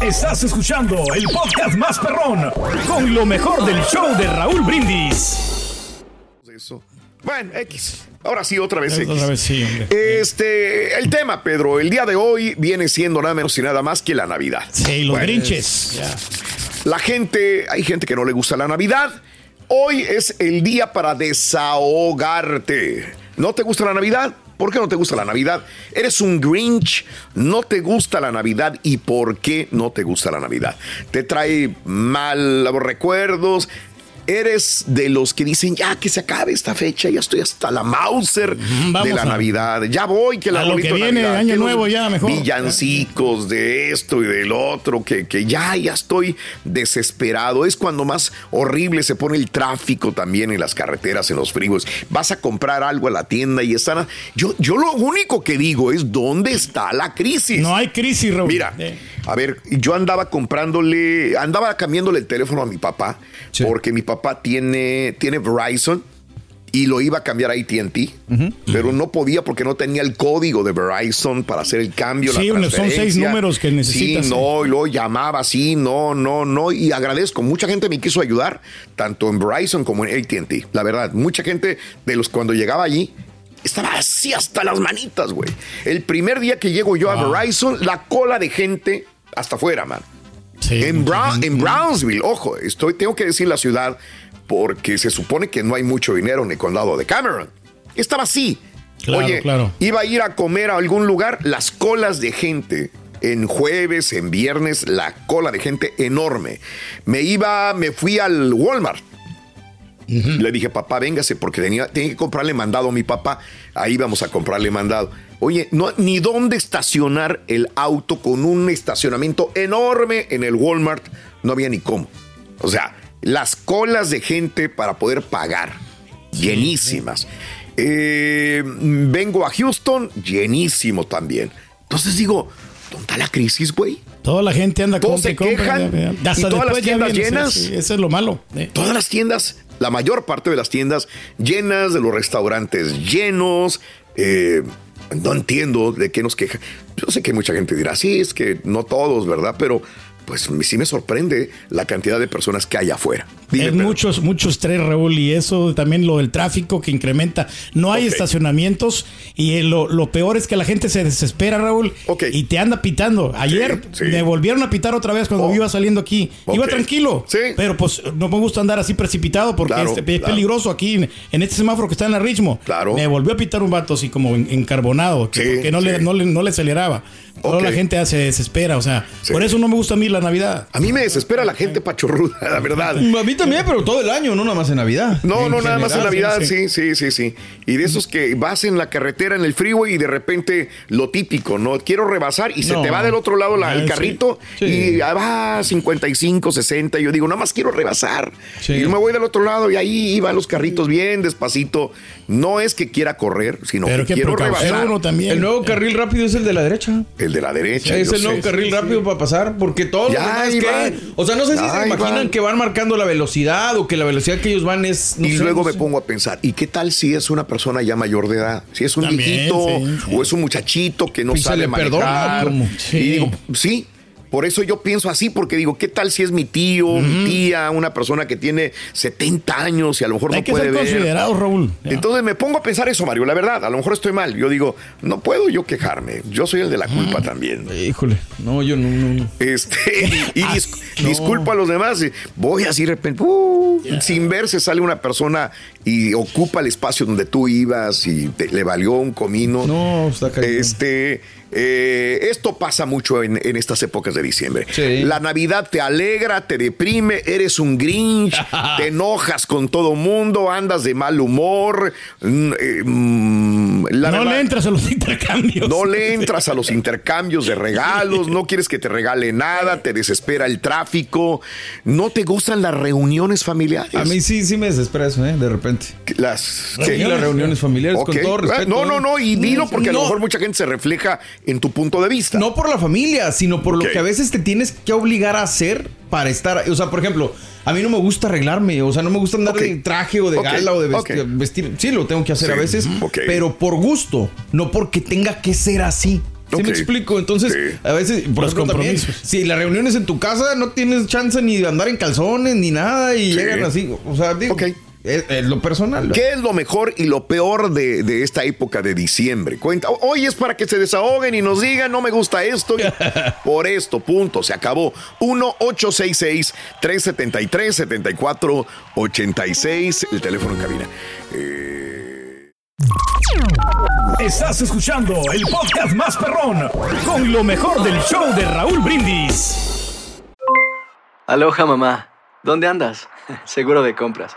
Estás escuchando el podcast más perrón con lo mejor del show de Raúl Brindis. Eso. Bueno, X. Ahora sí, otra vez X. Otra vez sí. Este, el tema, Pedro, el día de hoy viene siendo nada menos y nada más que la Navidad. Sí, los Bueno, grinches. La gente, hay gente que no le gusta la Navidad. Hoy es el día para desahogarte. ¿No te gusta la Navidad? ¿Por qué no te gusta la Navidad? ¿Eres un Grinch? ¿No te gusta la Navidad? ¿Y por qué no te gusta la Navidad? ¿Te trae mal recuerdos? Eres de los que dicen ya que se acabe esta fecha, ya estoy hasta la Mauser vamos de la a- Navidad. Ya voy, que la A lo que viene, Navidad, año nuevo ya, mejor. Villancicos de esto y del otro, que, que ya, ya estoy desesperado. Es cuando más horrible se pone el tráfico también en las carreteras, en los frigos. Vas a comprar algo a la tienda y están. Yo, yo lo único que digo es: ¿dónde está la crisis? No hay crisis, Raúl. Mira, a ver, yo andaba comprándole, andaba cambiándole el teléfono a mi papá, porque mi papá tiene, tiene Verizon y lo iba a cambiar a ATT, pero no podía porque no tenía el código de Verizon para hacer el cambio. Sí, la son seis números que necesitas, Sí, no, y luego llamaba, sí, no, no, no, y agradezco, mucha gente me quiso ayudar, tanto en Verizon como en ATT, la verdad, mucha gente de los cuando llegaba allí estaba así hasta las manitas, güey. El primer día que llego yo a Verizon, la cola de gente hasta afuera, man. en, Brown- en Brownsville, ojo, estoy, tengo que decir la ciudad porque se supone que no hay mucho dinero en el condado de Cameron. Estaba así. Claro, Oye, claro. iba a ir a comer a algún lugar, las colas de gente. En jueves, en viernes, la cola de gente enorme. Me iba, me fui al Walmart. Le dije, papá, véngase, porque tenía, tenía que comprarle mandado a mi papá. Ahí vamos a comprarle mandado. Oye, no, ni dónde estacionar el auto con un estacionamiento enorme en el Walmart. No había ni cómo. O sea, las colas de gente para poder pagar. Llenísimas. Eh, vengo a Houston, llenísimo también. Entonces digo, ¿dónde está la crisis, güey? Toda la gente anda compra se compra, quejan, ya, ya. y todas las tiendas sí, llenas. sí, eso es lo malo. eh. Todas las tiendas, la mayor parte de las tiendas llenas, de los restaurantes llenos. eh, no entiendo de qué nos queja. Yo sé que mucha gente dirá, sí, es que no todos, ¿verdad? Pero pues sí me sorprende la cantidad de personas que hay afuera. Dime, Es muchos, muchos tres, Raúl, y eso también lo del tráfico que incrementa. No hay Ok. estacionamientos y eh, lo, lo peor es que la gente se desespera, Raúl, y te anda pitando. Ayer Sí, sí. me volvieron a pitar otra vez cuando iba saliendo aquí. Iba tranquilo, pero pues no me gusta andar así precipitado porque Claro, es, es claro. peligroso aquí en, en este semáforo que está en la Richmo. Claro. Me volvió a pitar un vato así como en- encarbonado, que, porque no, le, no, le, no le aceleraba. Ok. la gente se desespera, o sea, por eso no me gusta a mí la Navidad. A mí me desespera la gente pachorruda, la verdad. A mí también, pero todo el año, no nada más en Navidad. No, no, nada más en general, Navidad, sí, sí, sí, sí. Y de esos que vas en la carretera, en el freeway y de repente lo típico, ¿no? Quiero rebasar y se No. te va del otro lado la- Ah, el sí. carrito Sí. y ah, va 55, 60. Y yo digo, nada más quiero rebasar. Sí. Y me voy del otro lado y ahí van los carritos bien despacito. No es que quiera correr, sino Pero que quiero rebasar. uno también. El nuevo carril rápido es el de la derecha. El de la derecha. es yo el nuevo sé. carril rápido para pasar, porque todos Ya, demás ahí que-. O sea, no sé si Ya, se imaginan van. que van marcando la velocidad o que la velocidad que ellos van es. no y sé, luego no me sé. pongo a pensar, ¿y qué tal si es una persona ya mayor de edad? Si es un También, viejito sí, sí. o es un muchachito que no Y se sabe perdona, manejar. Y digo, sí. Por eso yo pienso así, porque digo, ¿qué tal si es mi tío, mi tía, una persona que tiene 70 años y a lo mejor Hay no que puede ser ver? considerado, Raúl. Entonces me pongo a pensar eso, Mario, la verdad, a lo mejor estoy mal. Yo digo, no puedo yo quejarme, yo soy el de la culpa también. Híjole, no, yo no, no, no. Este, y dis- disculpo a los demás. Voy así de repente, uh, sin verse sale una persona y ocupa el espacio donde tú ibas y te- le valió un comino. No, está cañón. Este, Eh, esto pasa mucho en, estas épocas de diciembre. La Navidad te alegra, te deprime, eres un Grinch, te enojas con todo mundo, andas de mal humor. Mm, eh, no le entras a los intercambios. No le entras a los intercambios de regalos, no quieres que te regale nada, te desespera el tráfico, no te gustan las reuniones familiares. A mí sí, sí me desespera eso, ¿eh? De repente. Las, las reuniones familiares, con todo respeto. No, no, no, y dilo porque a lo mejor mucha gente se refleja en tu punto de vista. No por la familia, sino por lo que a veces te tienes que obligar a hacer para estar. O sea, por ejemplo, a mí no me gusta arreglarme. O sea, no me gusta andar de traje o de gala o de vestir, Sí, lo tengo que hacer a veces, pero por gusto, no porque tenga que ser así. ¿Sí me explico? Entonces, a veces, por ejemplo, también, si la reunión es en tu casa, no tienes chance ni de andar en calzones ni nada y llegan así. O sea, digo, es, lo personal. ¿Qué es lo mejor y lo peor de, esta época de diciembre? Cuenta, hoy es para que se desahoguen y nos digan, no me gusta esto, por esto, punto, se acabó. 1-866-373-7486, el teléfono en cabina. Eh, Estás escuchando el podcast más perrón con lo mejor del show de Raúl Brindis. Aloha mamá, ¿dónde andas? Seguro de compras.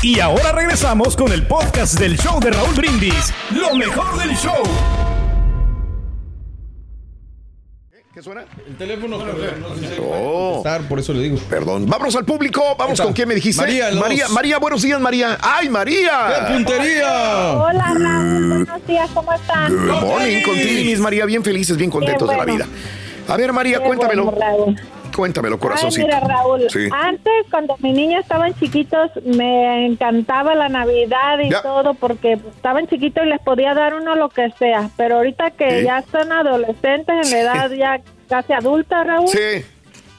Y ahora regresamos con el podcast del show de Raúl Brindis, lo mejor del show. ¿Qué suena? El teléfono. Oh. por eso le digo. Perdón. Vámonos al público. Vamos con quién me dijiste. María, María, María, buenos días, María. ¡Ay, María! ¡Qué puntería! Hola, Raúl. Buenos días, ¿cómo están? Good morning, contigo, María. Bien felices, bien contentos de la vida. A ver, María, cuéntamelo. Cuéntamelo, corazoncito. mira, Raúl, antes cuando mis niños estaban chiquitos me encantaba la Navidad y todo porque estaban chiquitos y les podía dar uno lo que sea, pero ahorita que ya están adolescentes en edad ya casi adulta, Raúl. Sí.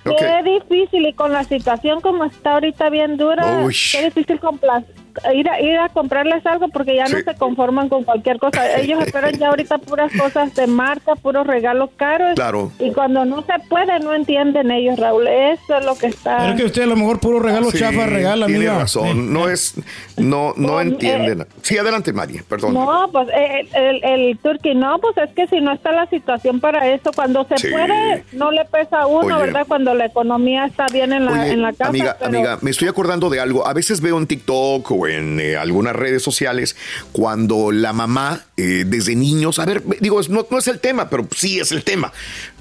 Qué difícil y con la situación como está ahorita bien dura, qué difícil complacer ir a, ir a comprarles algo porque ya no se conforman con cualquier cosa. Ellos esperan ya ahorita puras cosas de marca, puros regalos caros. Claro. Y cuando no se puede, no entienden ellos, Raúl. Eso es lo que está. Pero que usted a lo mejor puro regalo chafa regala, tiene razón. No es, no, no entienden. sí, adelante, María, perdón. No, pues eh, el, el, turkey, no, pues es que si no está la situación para eso, cuando se puede, no le pesa a uno, ¿verdad? Cuando la economía está bien en la, en la casa. Amiga, amiga, me estoy acordando de algo. A veces veo en TikTok o en eh, algunas redes sociales cuando la mamá eh, desde niños, a ver, digo, no, no es el tema, pero sí es el tema.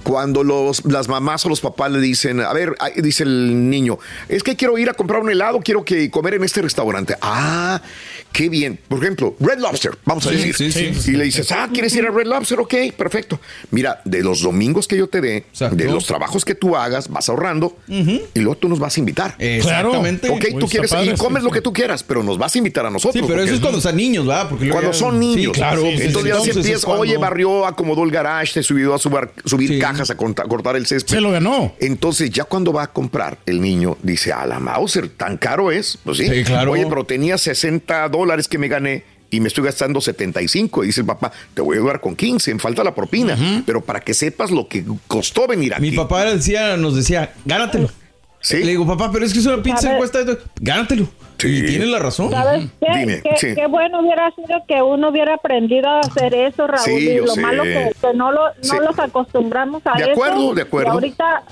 Cuando los, las mamás o los papás le dicen, a ver, dice el niño, es que quiero ir a comprar un helado, quiero que comer en este restaurante. Ah, qué bien. Por ejemplo, Red Lobster, vamos a decir. y le dices, ah, ¿quieres ir a Red Lobster? Ok, perfecto. Mira, de los domingos que yo te dé, de los trabajos que tú hagas, vas ahorrando y luego tú nos vas a invitar. Exactamente. Ok, tú quieres y comes lo que tú quieras, pero nos vas a invitar a nosotros. Sí, pero eso es cuando son niños, ¿verdad? Porque cuando son niños. claro. entonces ya se empieza, oye, barrió, acomodó el garage, te subió a subir cajas a, cortar el césped. Se lo ganó. Entonces ya cuando va a comprar, el niño dice, a la Mauser, ¿tan caro es? Pues sí. claro. Oye, pero tenía 60 dólares que me gané y me estoy gastando 75. Y dice el papá, te voy a ayudar con 15, me falta la propina. Pero para que sepas lo que costó venir aquí. Mi papá decía, nos decía, gánatelo. Le digo, papá, pero es que es una pinza encuesta. Gánatelo. Sí. Y tienes la razón. ¿Sabes qué? qué, bueno hubiera sido que uno hubiera aprendido a hacer eso, Raúl. y lo malo que, que no, lo, no los acostumbramos a eso. De acuerdo, de acuerdo. Y ahorita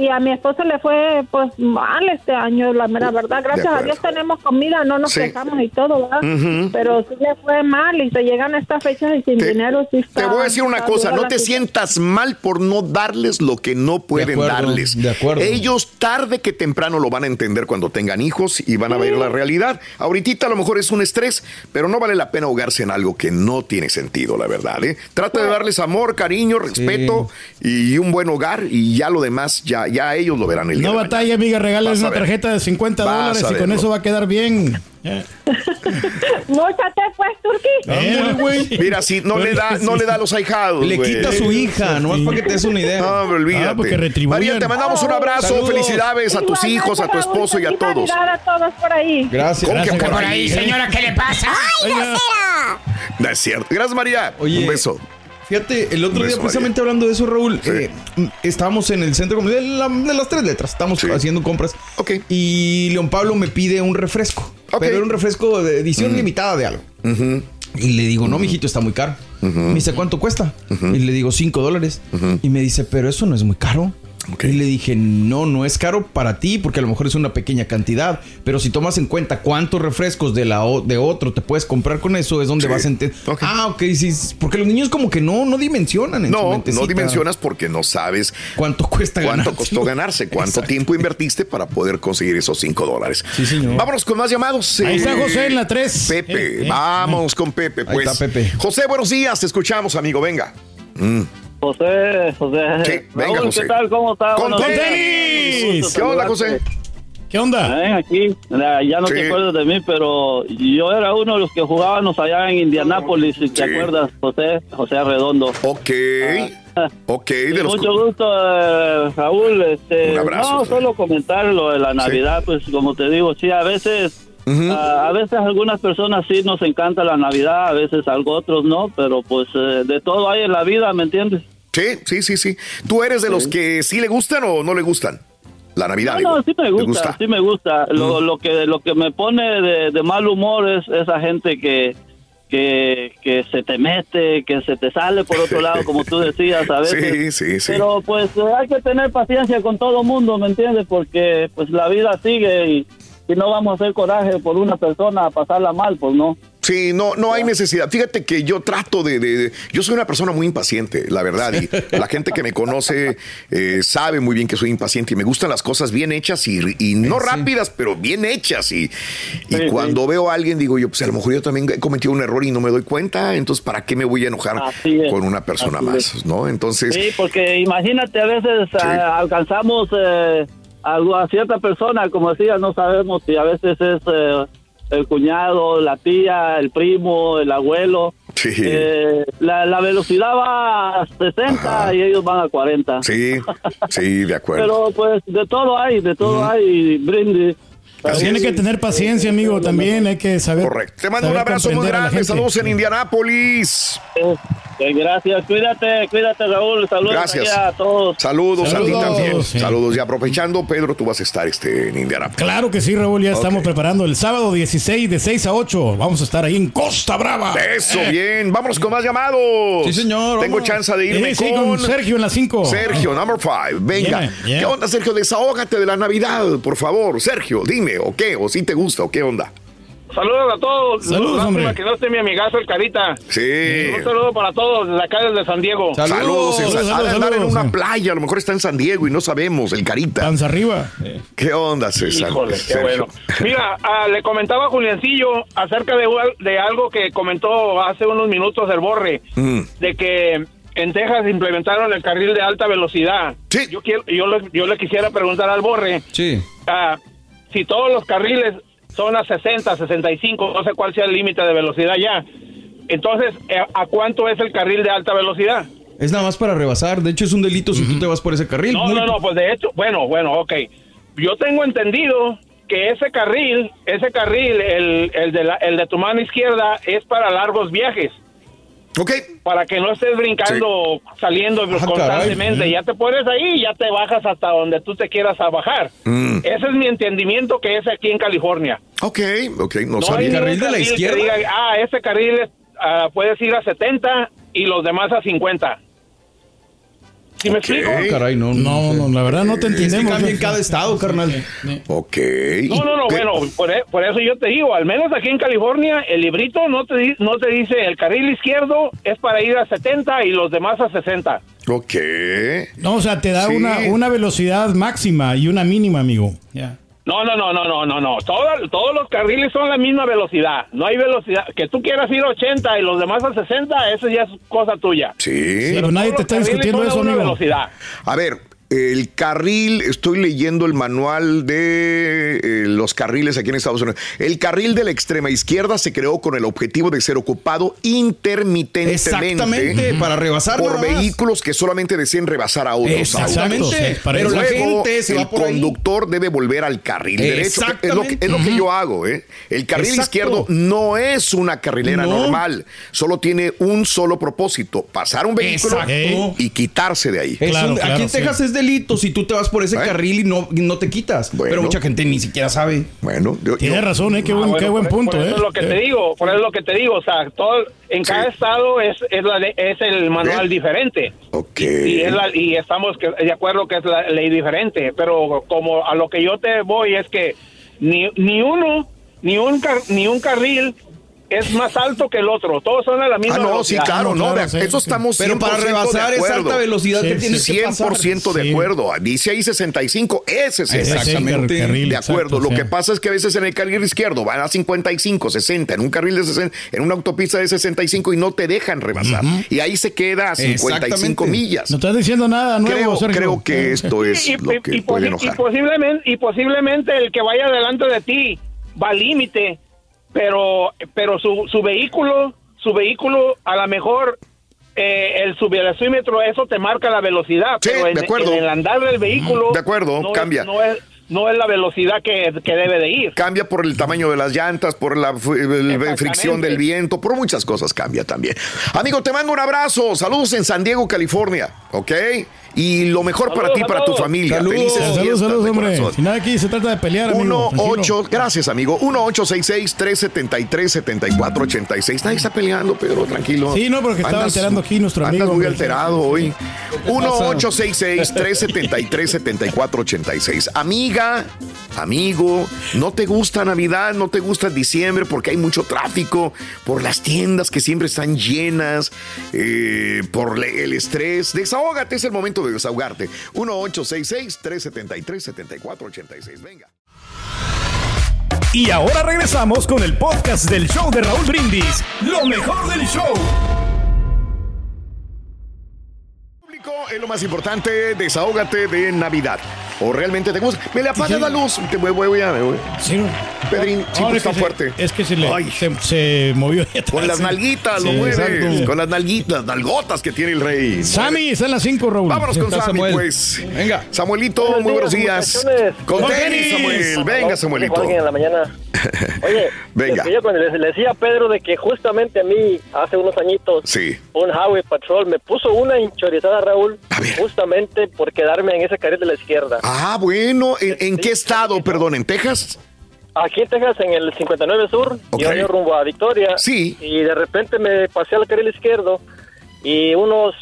y a mi esposo le fue pues mal este año, la mera verdad. Gracias a Dios tenemos comida, no nos quejamos y todo, ¿verdad? Pero sí le fue mal y se llegan a estas fechas y sin dinero. Sí te voy a decir una cosa, no te sientas mal por no darles lo que no pueden darles. De acuerdo. Ellos tarde que temprano lo van a entender cuando tengan hijos y van a ver la realidad. Ahorita a lo mejor es un estrés, pero no vale la pena ahogarse en algo que no tiene sentido, la verdad. ¿eh? Trata de darles amor, cariño, respeto y un buen hogar y ya lo demás ya ya ellos lo verán el día No batalla, amiga, regales una tarjeta de 50 dólares y con eso va a quedar bien. Móchate pues, Turquí. Mira, si no le da, no le da a los ahijados. Le quita a su hija, no es para que te des una idea. No, me olvídate. María, te mandamos un abrazo, felicidades a tus hijos, a tu esposo y a todos. a todos por ahí. Gracias. ¿Cómo que por ahí, señora? ¿Qué le pasa? ¡Ay, No es cierto. Gracias, María. Un beso. Fíjate, el otro día, precisamente hablando de eso, Raúl, eh, estábamos en el centro de, de las tres letras, estamos haciendo compras. Ok. Y León Pablo me pide un refresco. Pero era un refresco de edición limitada de algo. Y le digo, no, mijito, está muy caro. Me dice, ¿cuánto cuesta? Y le digo, cinco dólares. Y me dice, pero eso no es muy caro. Y le dije, no, no es caro para ti porque a lo mejor es una pequeña cantidad, pero si tomas en cuenta cuántos refrescos de, la, de otro te puedes comprar con eso, es donde vas a entender. Ah, ok, sí, porque los niños como que no, no dimensionan en No, no dimensionas porque no sabes cuánto cuesta Cuánto costó ganarse, cuánto tiempo invertiste para poder conseguir esos cinco dólares. Sí, señor. Vámonos con más llamados. Ahí está José en la 3. Pepe, eh, eh. vamos con Pepe, pues. Ahí está Pepe. José, buenos días, te escuchamos, amigo, venga. Mm. José, José. Venga, José. ¿Qué tal? ¿Cómo está? ¡Con tenis! ¿Qué onda, José? ¿Qué onda? Ven aquí, ya no te acuerdas de mí, pero yo era uno de los que jugábamos allá en Indianápolis, si te acuerdas, José, José Redondo. Ok. Ah. Ok, de Mucho gusto, eh, Raúl. Este, Un abrazo. No, solo comentar lo de la Navidad, pues como te digo, sí, a veces Ah, a veces algunas personas sí nos encanta la Navidad, a veces algo otros no, pero pues eh, de todo hay en la vida, ¿me entiendes? Sí, sí, sí, sí. ¿Tú eres de los que sí le gustan o no le gustan? La Navidad. No, no sí me gusta, sí me gusta. Lo, lo, que lo que me pone de, mal humor es esa gente que, que, que se te mete, que se te sale por otro lado, como tú decías a veces. Sí, sí, sí. Pero pues hay que tener paciencia con todo mundo, ¿me entiendes? Porque pues la vida sigue y si no vamos a hacer coraje por una persona a pasarla mal, pues no. Sí, no, no hay necesidad. Fíjate que yo trato de, Yo soy una persona muy impaciente, la verdad. Y la gente que me conoce eh, sabe muy bien que soy impaciente y me gustan las cosas bien hechas y, no rápidas, pero bien hechas. Y, y cuando veo a alguien, digo yo, pues a lo mejor yo también he cometido un error y no me doy cuenta. Entonces, ¿para qué me voy a enojar con una persona más? ¿No? Entonces. Sí, porque imagínate, a veces ah, alcanzamos. Eh, a, cierta persona, como decía, no sabemos si a veces es eh, el cuñado, la tía, el primo, el abuelo. Eh, la, velocidad va a 60 y ellos van a 40. Sí, sí, de acuerdo. Pero pues de todo hay, de todo hay, brindis. Tiene que tener paciencia, amigo, también hay que saber. Correcto. Te mando un abrazo muy grande. Saludos en Indianápolis. Gracias, cuídate, cuídate Raúl, saludos Gracias. a todos. Saludos, a ti también. Saludos, y aprovechando, Pedro, tú vas a estar este, en Indiana. Claro que sí, Raúl, ya estamos preparando el sábado 16 de 6 a 8. Vamos a estar ahí en Costa Brava. Eso, eh. bien. Vámonos con más llamados. Sí, señor. Tengo chance de irme con... Sergio en las 5. Sergio, number 5. Venga. ¿Qué onda, Sergio? Desahógate de la Navidad, por favor. Sergio, dime, ¿o qué? ¿O si te gusta o qué onda? Saludos a todos. Saludos, hombre. Que no esté mi amigazo el Carita. Sí. Un saludo para todos desde acá desde San Diego. Saludos. saludos, en una playa, a lo mejor está en San Diego y no sabemos, el Carita. Panza arriba. ¿Qué onda, César? Híjole, qué bueno. Mira, ah, le comentaba a Juliancillo acerca de, de, algo que comentó hace unos minutos el Borre, mm. de que en Texas implementaron el carril de alta velocidad. Sí. Yo, quiero, yo, le, yo le quisiera preguntar al Borre. Sí. Uh, si todos los carriles son a 60, 65, no sé cuál sea el límite de velocidad ya. Entonces, eh, ¿a cuánto es el carril de alta velocidad? Es nada más para rebasar. De hecho, es un delito si tú te vas por ese carril. No, no, no, pues de hecho, bueno, bueno, ok. Yo tengo entendido que ese carril, ese carril, el, el, de, la, el de tu mano izquierda, es para largos viajes. Ok. Para que no estés brincando, saliendo Ah, constantemente. caray. Ya te pones ahí y ya te bajas hasta donde tú te quieras a bajar. Mm. Ese es mi entendimiento que es aquí en California. Ok, ok, no, No hay carril que diga, ah, ese carril es, ah, puedes ir a 70 y los demás a 50. ¿Sí me explico? Caray, no, No, no, la verdad no te Es que entendemos. cambia en cada estado, carnal. Ok. No, no, no, bueno, por, e- por eso yo te digo, al menos aquí en California, el librito no te, no te dice el carril izquierdo es para ir a 70 y los demás a 60. Ok. No, o sea, te da Sí. una, una velocidad máxima y una mínima, amigo. Ya. No, no, no, no, no, no, no. Todo- todos los carriles son la misma velocidad. No hay velocidad. Que tú quieras ir a 80 y los demás a 60, eso ya es cosa tuya. Sí. Pero nadie te está discutiendo eso, amigo. velocidad. A ver, el carril, estoy leyendo el manual de eh, los carriles aquí en Estados Unidos. El carril de la extrema izquierda se creó con el objetivo de ser ocupado intermitentemente. Exactamente, para rebasar Por vehículos que solamente deseen rebasar a otros. Exactamente, autos. pero la Luego, gente se va el ahí. conductor debe volver al carril derecho. Es lo que, es lo que yo hago, ¿eh? El carril Exacto. izquierdo no es una carrilera No. normal. Solo tiene un solo propósito: pasar un vehículo Exacto. y quitarse de ahí. Un- aquí en Texas es delito si tú te vas por ese ¿Eh? carril y no, y no te quitas. Pero mucha gente ni siquiera sabe. Bueno, Tienes razón, ¿eh? Qué Ah, buen, bueno, qué buen punto, por ¿eh? eso es lo que te digo, por eso es lo que te digo, o sea, todo en cada estado es es, la es el manual diferente. Ok. Y, es la- y estamos que- de acuerdo que es la ley diferente, pero como a lo que yo te voy es que ni, ni uno, ni un car- ni un carril es más alto que el otro, todos son a la misma Ah, no, sí, velocidad. claro, no, vea, eso estamos Pero para 100% rebasar de esa acuerdo. alta velocidad que tienes que pasar. 100% de Sí. acuerdo. Dice ahí 65, ese es el Exactamente. carril, De acuerdo. exacto, Lo sí. que pasa es que a veces en el carril izquierdo van a 55, 60, en un carril de 60, en una autopista de 65 y no te dejan rebasar. Y ahí se queda a 55 Exactamente. millas. No estás diciendo nada nuevo, Creo, Sergio. creo que esto es y, lo que y puede posi- y enojar. posiblemente y posiblemente el que vaya delante de ti va al límite pero pero su, su vehículo su vehículo a lo mejor eh, el subvelocímetro eso te marca la velocidad Sí, pero en, de acuerdo. en el andar del vehículo De acuerdo, no cambia. es, no es no es la velocidad que, que debe de ir Cambia por el tamaño de las llantas, por la el- fricción del viento, por muchas cosas cambia también. Amigo, te mando un abrazo. Saludos en San Diego, California. ¿Ok? Y lo mejor para Saludos, ti, para tu familia. Saludos, Felices saludos, fiestas saludos, de hombre. corazón. Si nada aquí se trata de pelear, amigo. 1 tranquilo. 8 gracias amigo 1 866 373 7486 nadie está peleando Pedro tranquilo Sí, no, porque estaba Andas- alterando aquí nuestro andas amigo, muy hombre. alterado hoy ¿Qué 1 pasa? 866 373 7486 amiga amigo no te gusta Navidad no te gusta diciembre porque hay mucho tráfico por las tiendas que siempre están llenas eh, por el estrés desahógate es el momento de desahogarte 1 866 373 7486 venga Y ahora regresamos con el podcast del show de Raúl Brindis. Lo mejor del show. público es lo más importante, desahógate de Navidad. O realmente te gusta. Me le apaga la luz. Te voy, voy, voy, voy. Sí. Pedrín, Ahora siempre es que está se- fuerte. Es que se le se, se movió. atrás, Con las sí. nalguitas, lo Sí, mueves. Con las nalguitas, nalgotas que tiene el rey. Sammy, está en las 5, Raúl. Vámonos con Sammy, Samuel. pues. Venga. Samuelito, Buenos muy buenos días. Con tenis. Samuel. Venga, Samuelito. alguien en la mañana. Oye, Venga. yo cuando les, le decía a Pedro de que justamente a mí, hace unos añitos, Sí. un Highway Patrol me puso una hinchorizada, Raúl, justamente por quedarme en ese carril de la izquierda. Ah, bueno. ¿En, en qué estado, perdón? ¿En Texas? Aquí en Texas, en el 59 Sur, Ok. yo rumbo a Victoria. Sí. Y de repente me pasé al carril izquierdo y unos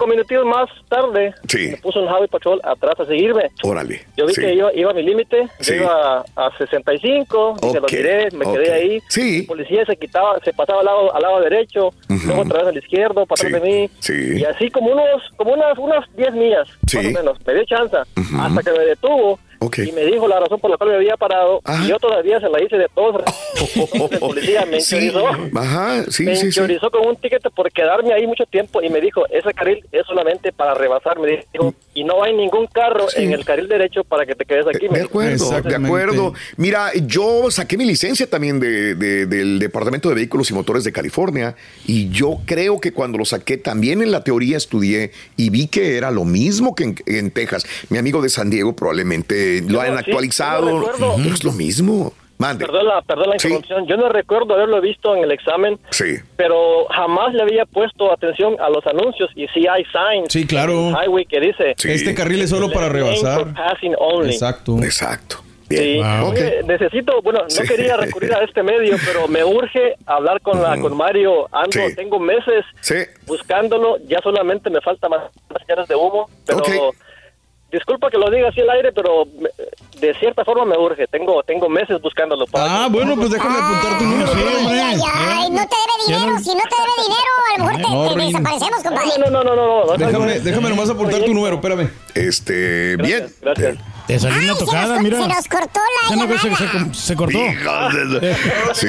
cinco minutitos más tarde Sí. me puso un Highway Patrol atrás a seguirme. Órale. Yo vi Sí. que iba, iba a mi límite, Sí. iba a, a 65, dije, lo Ok, tiré, me quedé ahí. Sí. El policía se quitaba, se pasaba al lado, al lado derecho, luego otra vez al izquierdo, atrás de mí. Sí. Y así como unos, como unas, unas 10 millas, más o menos. Me dio chance hasta que me detuvo Y me dijo la razón por la cual me había parado. Ajá. Y yo todavía se la hice de todos. El policía me Sí. enchorizó. Ajá, sí, me sí, enchorizó con un ticket por quedarme ahí mucho tiempo y me dijo, ese carril es solamente para rebasar, me dijo, y no hay ningún carro Sí. en el carril derecho para que te quedes aquí. De acuerdo, de acuerdo. Mira, yo saqué mi licencia también de, de- del Departamento de Vehículos y Motores de California y yo creo que cuando lo saqué también en la teoría estudié y vi que era lo mismo que en, en Texas. Mi amigo de San Diego probablemente lo Yo hayan sí, actualizado, lo pero es lo mismo. Perdón la, perdón la interrupción. Yo no recuerdo haberlo visto en el examen. Sí. Pero jamás le había puesto atención a los anuncios y si hay signs. Sí, claro. Highway que dice. Este carril es solo para rebasar. Passing only. Exacto. Exacto. Sí, Oye, necesito, bueno, no quería recurrir a este medio, pero me urge hablar con la con Mario. Ando, tengo meses buscándolo, ya solamente me falta más señales de humo, pero disculpa que lo diga así al aire, pero de cierta forma me urge. Tengo tengo meses buscándolo. ah, bueno, pues déjame apuntar tu número. Ay, no te debe dinero. Si no te debe dinero, a lo mejor te, desaparecemos, compadre. No, no, no, no. no, déjame, déjame nomás apuntar tu número, espérame. Este, bien. Gracias. Te salió una tocada, se mira. Se nos cortó la llamada. Se, se, se, cortó. sí. Sí,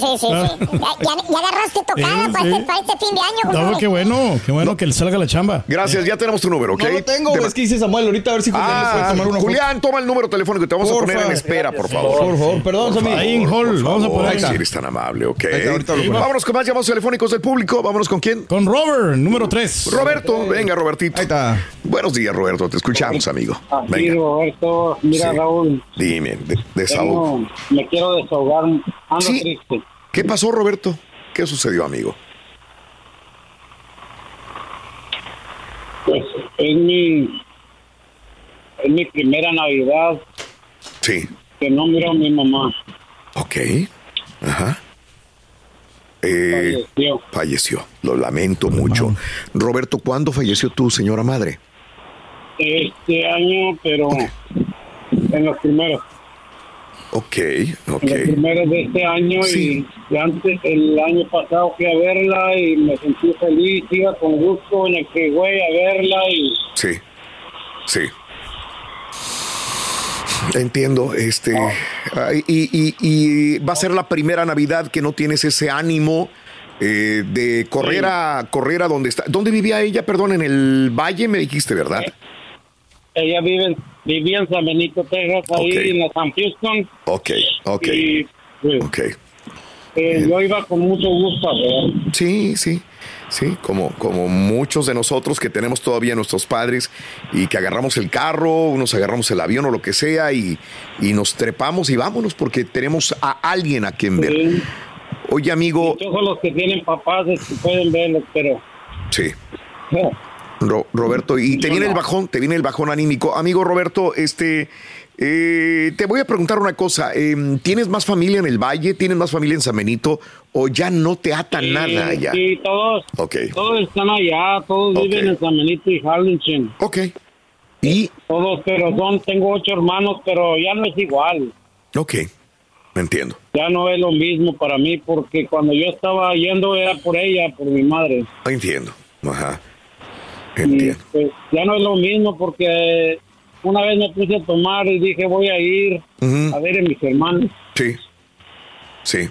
sí, sí. sí. Ya, ya, agarraste tocada para, este, para, este, fin de año, compadre. No, qué bueno, qué bueno que le salga la chamba. Gracias, ya tenemos tu número, ¿ok? No lo tengo, es que dice Samuel, ahorita a ver si Julián ah, puede tomar una Julián, toma el número telefónico y te vamos a poner en espera, por favor. Por favor, perdón, Sammy. Ahí en hall, vamos a poner. Si eres tan amable, ¿ok? Vámonos con más llamados telefónicos del público. Vámonos con quién? Con Robert, número 3. Roberto, venga, Robertito. Ahí está. Buenos días, Roberto, te escuchamos, amigo. Venga. Roberto, mira, Raúl. Dime, de, desahogo. Me quiero desahogar, ando triste. ¿Qué pasó, Roberto? ¿Qué sucedió, amigo? Pues es mi, es mi primera Navidad. Sí. Que no miro a mi mamá. Ok. Ajá. Eh, falleció. falleció. Lo lamento mucho. Roberto, ¿cuándo falleció tu señora madre? Este año, pero en los primeros. Ok, ok. En los primeros de este año y, antes, el año pasado fui a verla y me sentí feliz, iba con gusto en el que voy a verla y... Sí, sí. Entiendo, este, y, y, y, va a ser la primera Navidad que no tienes ese ánimo eh, de correr a correr a donde está. ¿Dónde vivía ella? Perdón, en el Valle me dijiste, ¿verdad? Ella vive, vivía en San Benito, Texas, ahí en la San Houston. Ok, ok. Y, pues, ok. Eh, yo iba con mucho gusto a ver. Sí, sí. Sí, como, como muchos de nosotros que tenemos todavía nuestros padres y que agarramos el carro, nos agarramos el avión o lo que sea y, y nos trepamos y vámonos porque tenemos a alguien a quien ver. Oye, amigo. todos los que tienen papás que pueden verlos, pero. Sí. Roberto, y te viene el bajón, te viene el bajón anímico. Amigo Roberto, este, eh, te voy a preguntar una cosa. Em, ¿Tienes más familia en el Valle? ¿Tienes más familia en San Benito? ¿O ya no te ata nada allá? Sí, todos. Todos están allá, todos viven en San Benito y Harlingen. Ok. ¿Y? Todos, pero son, tengo ocho hermanos, pero ya no es igual. Ok, entiendo. Ya no es lo mismo para mí, porque cuando yo estaba yendo era por ella, por mi madre. Entiendo, ajá. Entiendo. pues, ya no es lo mismo porque una vez me puse a tomar y dije voy a ir a ver a mis hermanos. Sí, sí.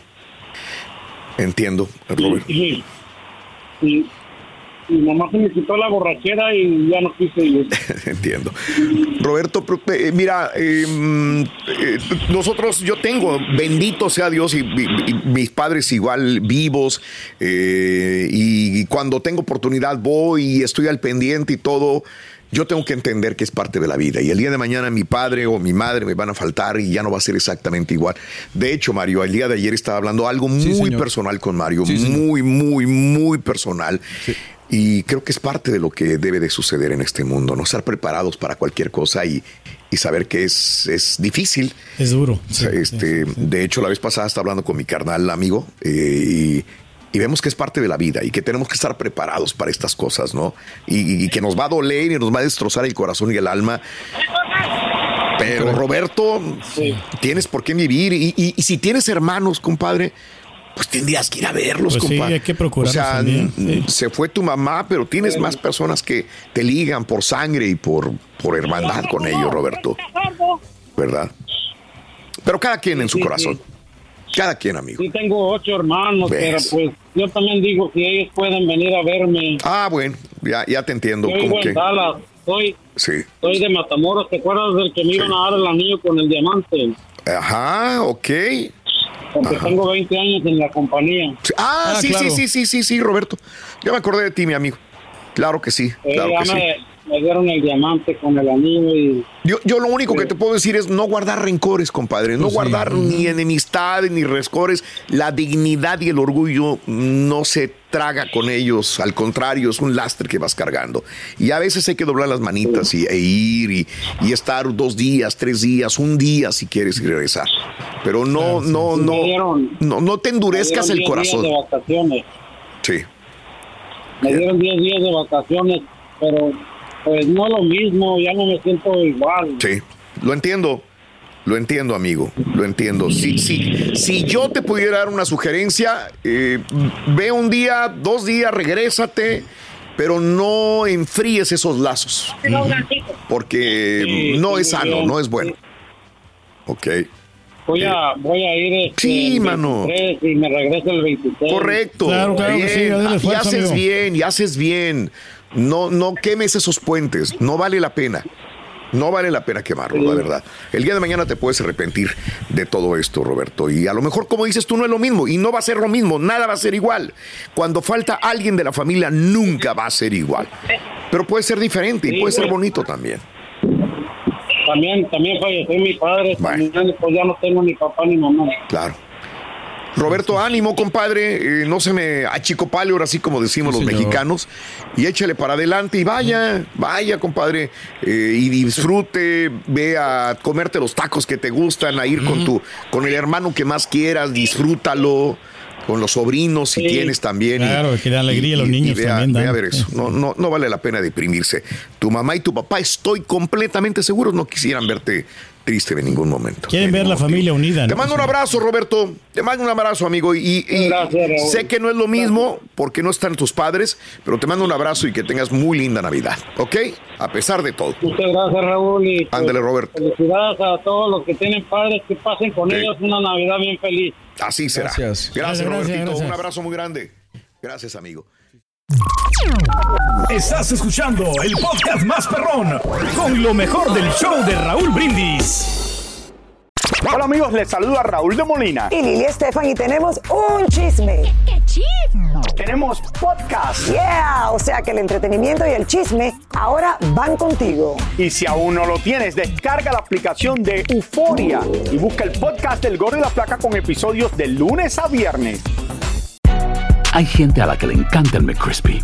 Entiendo, Robert. Y, y, y, mamá se me quitó la borrachera y ya no quise ir. Entiendo. Roberto, eh, mira, em, eh, nosotros, yo tengo, bendito sea Dios, y, y mis padres igual vivos, eh, y cuando tengo oportunidad voy y estoy al pendiente y todo yo tengo que entender que es parte de la vida y el día de mañana mi padre o mi madre me van a faltar y ya no va a ser exactamente igual. De hecho, Mario, el día de ayer estaba hablando algo muy personal con Mario, muy, muy, muy personal. Y creo que es parte de lo que debe de suceder en este mundo, no estar preparados para cualquier cosa y, y saber que es, es difícil. Es duro. este, De hecho, la vez pasada estaba hablando con mi carnal amigo eh, y y vemos que es parte de la vida y que tenemos que estar preparados para estas cosas, ¿no? Y, que nos va a doler y nos va a destrozar el corazón y el alma. Pero Roberto, tienes por qué vivir y, si tienes hermanos, compadre, pues tendrías que ir a verlos, pues compadre. Sí, hay que procurar. O sea, se fue tu mamá, pero tienes más personas que te ligan por sangre y por, por hermandad con ellos, Roberto. ¿Verdad? Pero cada quien en su corazón. Cada quien, amigo. Sí, tengo ocho hermanos, pero pues yo también digo que ellos pueden venir a verme. Ah, bueno, ya, ya te entiendo. Yo vivo en Dallas, soy, sí. soy de Matamoros, ¿te acuerdas del que me iban a dar el anillo con el diamante? Ajá, ok. Porque tengo 20 años en la compañía. Ah, sí, sí, sí, sí, sí, sí, Roberto. Ya me acordé de ti, mi amigo. Claro que sí, claro que me, sí. Me dieron el diamante con el anillo y... Yo, yo lo único que te puedo decir es no guardar rencores, compadre. No guardar ni enemistades ni rescores. La dignidad y el orgullo no se traga con ellos. Al contrario, es un lastre que vas cargando. Y a veces hay que doblar las manitas y, e ir y, y, estar dos días, tres días, un día si quieres regresar. Pero no, no, no, no, no te endurezcas el corazón. de vacaciones. Sí. Me dieron 10 días de vacaciones, pero pues no lo mismo, ya no me siento igual. Sí, lo entiendo. Lo entiendo, amigo, lo entiendo. Si, si, si yo te pudiera dar una sugerencia, eh, ve un día, dos días, regrésate, pero no enfríes esos lazos. Porque no es sano, no es bueno. Ok. Voy a, voy a ir este, sí, mano. y me regreso el 26. Correcto. Claro, claro y haces bien, y haces bien. No, no quemes esos puentes, no vale la pena. No vale la pena quemarlo, la verdad. El día de mañana te puedes arrepentir de todo esto, Roberto. Y a lo mejor, como dices tú, no es lo mismo. Y no va a ser lo mismo. Nada va a ser igual. Cuando falta alguien de la familia, nunca va a ser igual. Pero puede ser diferente y puede ser bonito también. También, también falleció mi padre. pues ya no tengo ni papá ni mamá. Claro. Roberto, ánimo, compadre. Eh, no se me achicopale ahora sí como decimos los mexicanos. Y échale para adelante y vaya, vaya, compadre. Eh, y disfrute, ve a comerte los tacos que te gustan, a ir con tu, con el hermano que más quieras, disfrútalo. Con los sobrinos, si tienes también. Claro, que da alegría a los niños también. A ver eso. No, no, no vale la pena deprimirse. Tu mamá y tu papá, estoy completamente seguro, no quisieran verte triste en ningún momento. Quieren ver la familia unida. Te mando un abrazo, Roberto. Te mando un abrazo, amigo. Y, sé que no es lo mismo porque no están tus padres, pero te mando un abrazo y que tengas muy linda Navidad, ¿ok? A pesar de todo. Muchas gracias, Raúl. Y pues, Ándale, Roberto. Felicidades a todos los que tienen padres, que pasen con ellos una Navidad bien feliz. Así será. Gracias, gracias, Robertito. Un abrazo muy grande. Gracias, amigo. Estás escuchando el podcast más perrón con lo mejor del show de Raúl Brindis. Hola amigos, les saluda Raúl de Molina. Y Lili Estefan y tenemos un chisme. ¿Qué chisme? Tenemos podcast. Yeah, o sea que el entretenimiento y el chisme ahora van contigo. Y si aún no lo tienes, descarga la aplicación de Euforia y busca el podcast del Gordo y la Placa con episodios de lunes a viernes. Hay gente a la que le encanta el McCrispy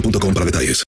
boostmobile.com para detalles.